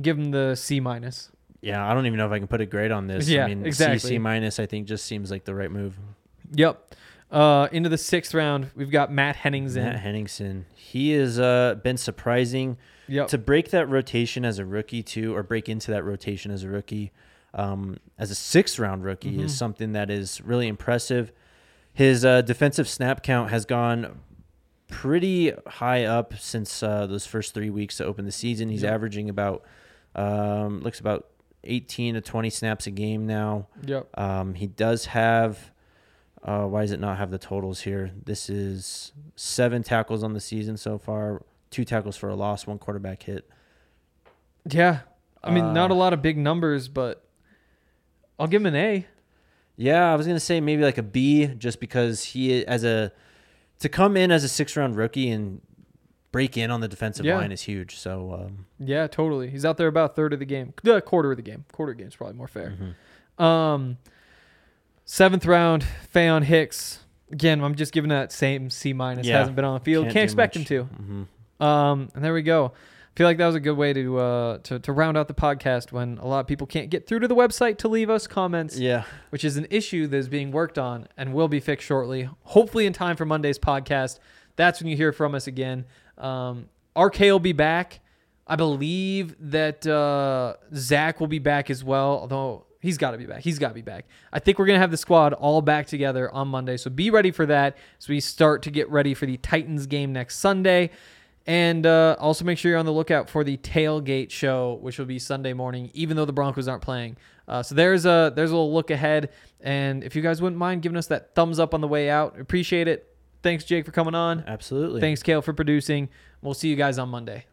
Give him the C minus. Yeah, I don't even know if I can put a grade on this. Yeah, I mean, exactly. C, C minus, I think just seems like the right move. Yep. Uh, into the sixth round, we've got Matt Henningsen. Matt Henningsen, he has uh, been surprising. Yep. to break that rotation as a rookie too, or break into that rotation as a rookie, um, as a sixth round rookie Mm-hmm. is something that is really impressive. His uh, defensive snap count has gone pretty high up since uh, those first three weeks to open the season. He's Yep. averaging about um, looks about 18 to 20 snaps a game now. Yep. Um, he does have. Uh, why does it not have the totals here? This is seven tackles on the season so far, two tackles for a loss, one quarterback hit. Yeah. I mean, not a Uh, lot of big numbers, but I'll give him an A. Yeah, I was gonna say maybe like a B, just because he as a to come in as a six round rookie and break in on the defensive Yeah. line is huge. So um, Yeah, totally. He's out there about a third of the game. Quarter of the game. Quarter of the game's probably more fair. Um, seventh round, Faion Hicks. Again, I'm just giving that same C minus. Yeah. Hasn't been on the field. Can't, do expect much. him to. Um, and there we go. I feel like that was a good way to uh to, to round out the podcast when a lot of people can't get through to the website to leave us comments, Yeah, which is an issue that is being worked on and will be fixed shortly. Hopefully in time for Monday's podcast. That's when you hear from us again. Um, RK will be back I believe that uh, Zach will be back as well, although he's got to be back. He's got to be back. I think we're going to have the squad all back together on Monday. So be ready for that as we start to get ready for the Titans game next Sunday. And uh, also make sure you're on the lookout for the tailgate show, which will be Sunday morning, even though the Broncos aren't playing. Uh, so there's a there's a little look ahead, and if you guys wouldn't mind giving us that thumbs up on the way out, appreciate it. Thanks, Jake, for coming on. Absolutely. Thanks, Kale, for producing. We'll see you guys on Monday.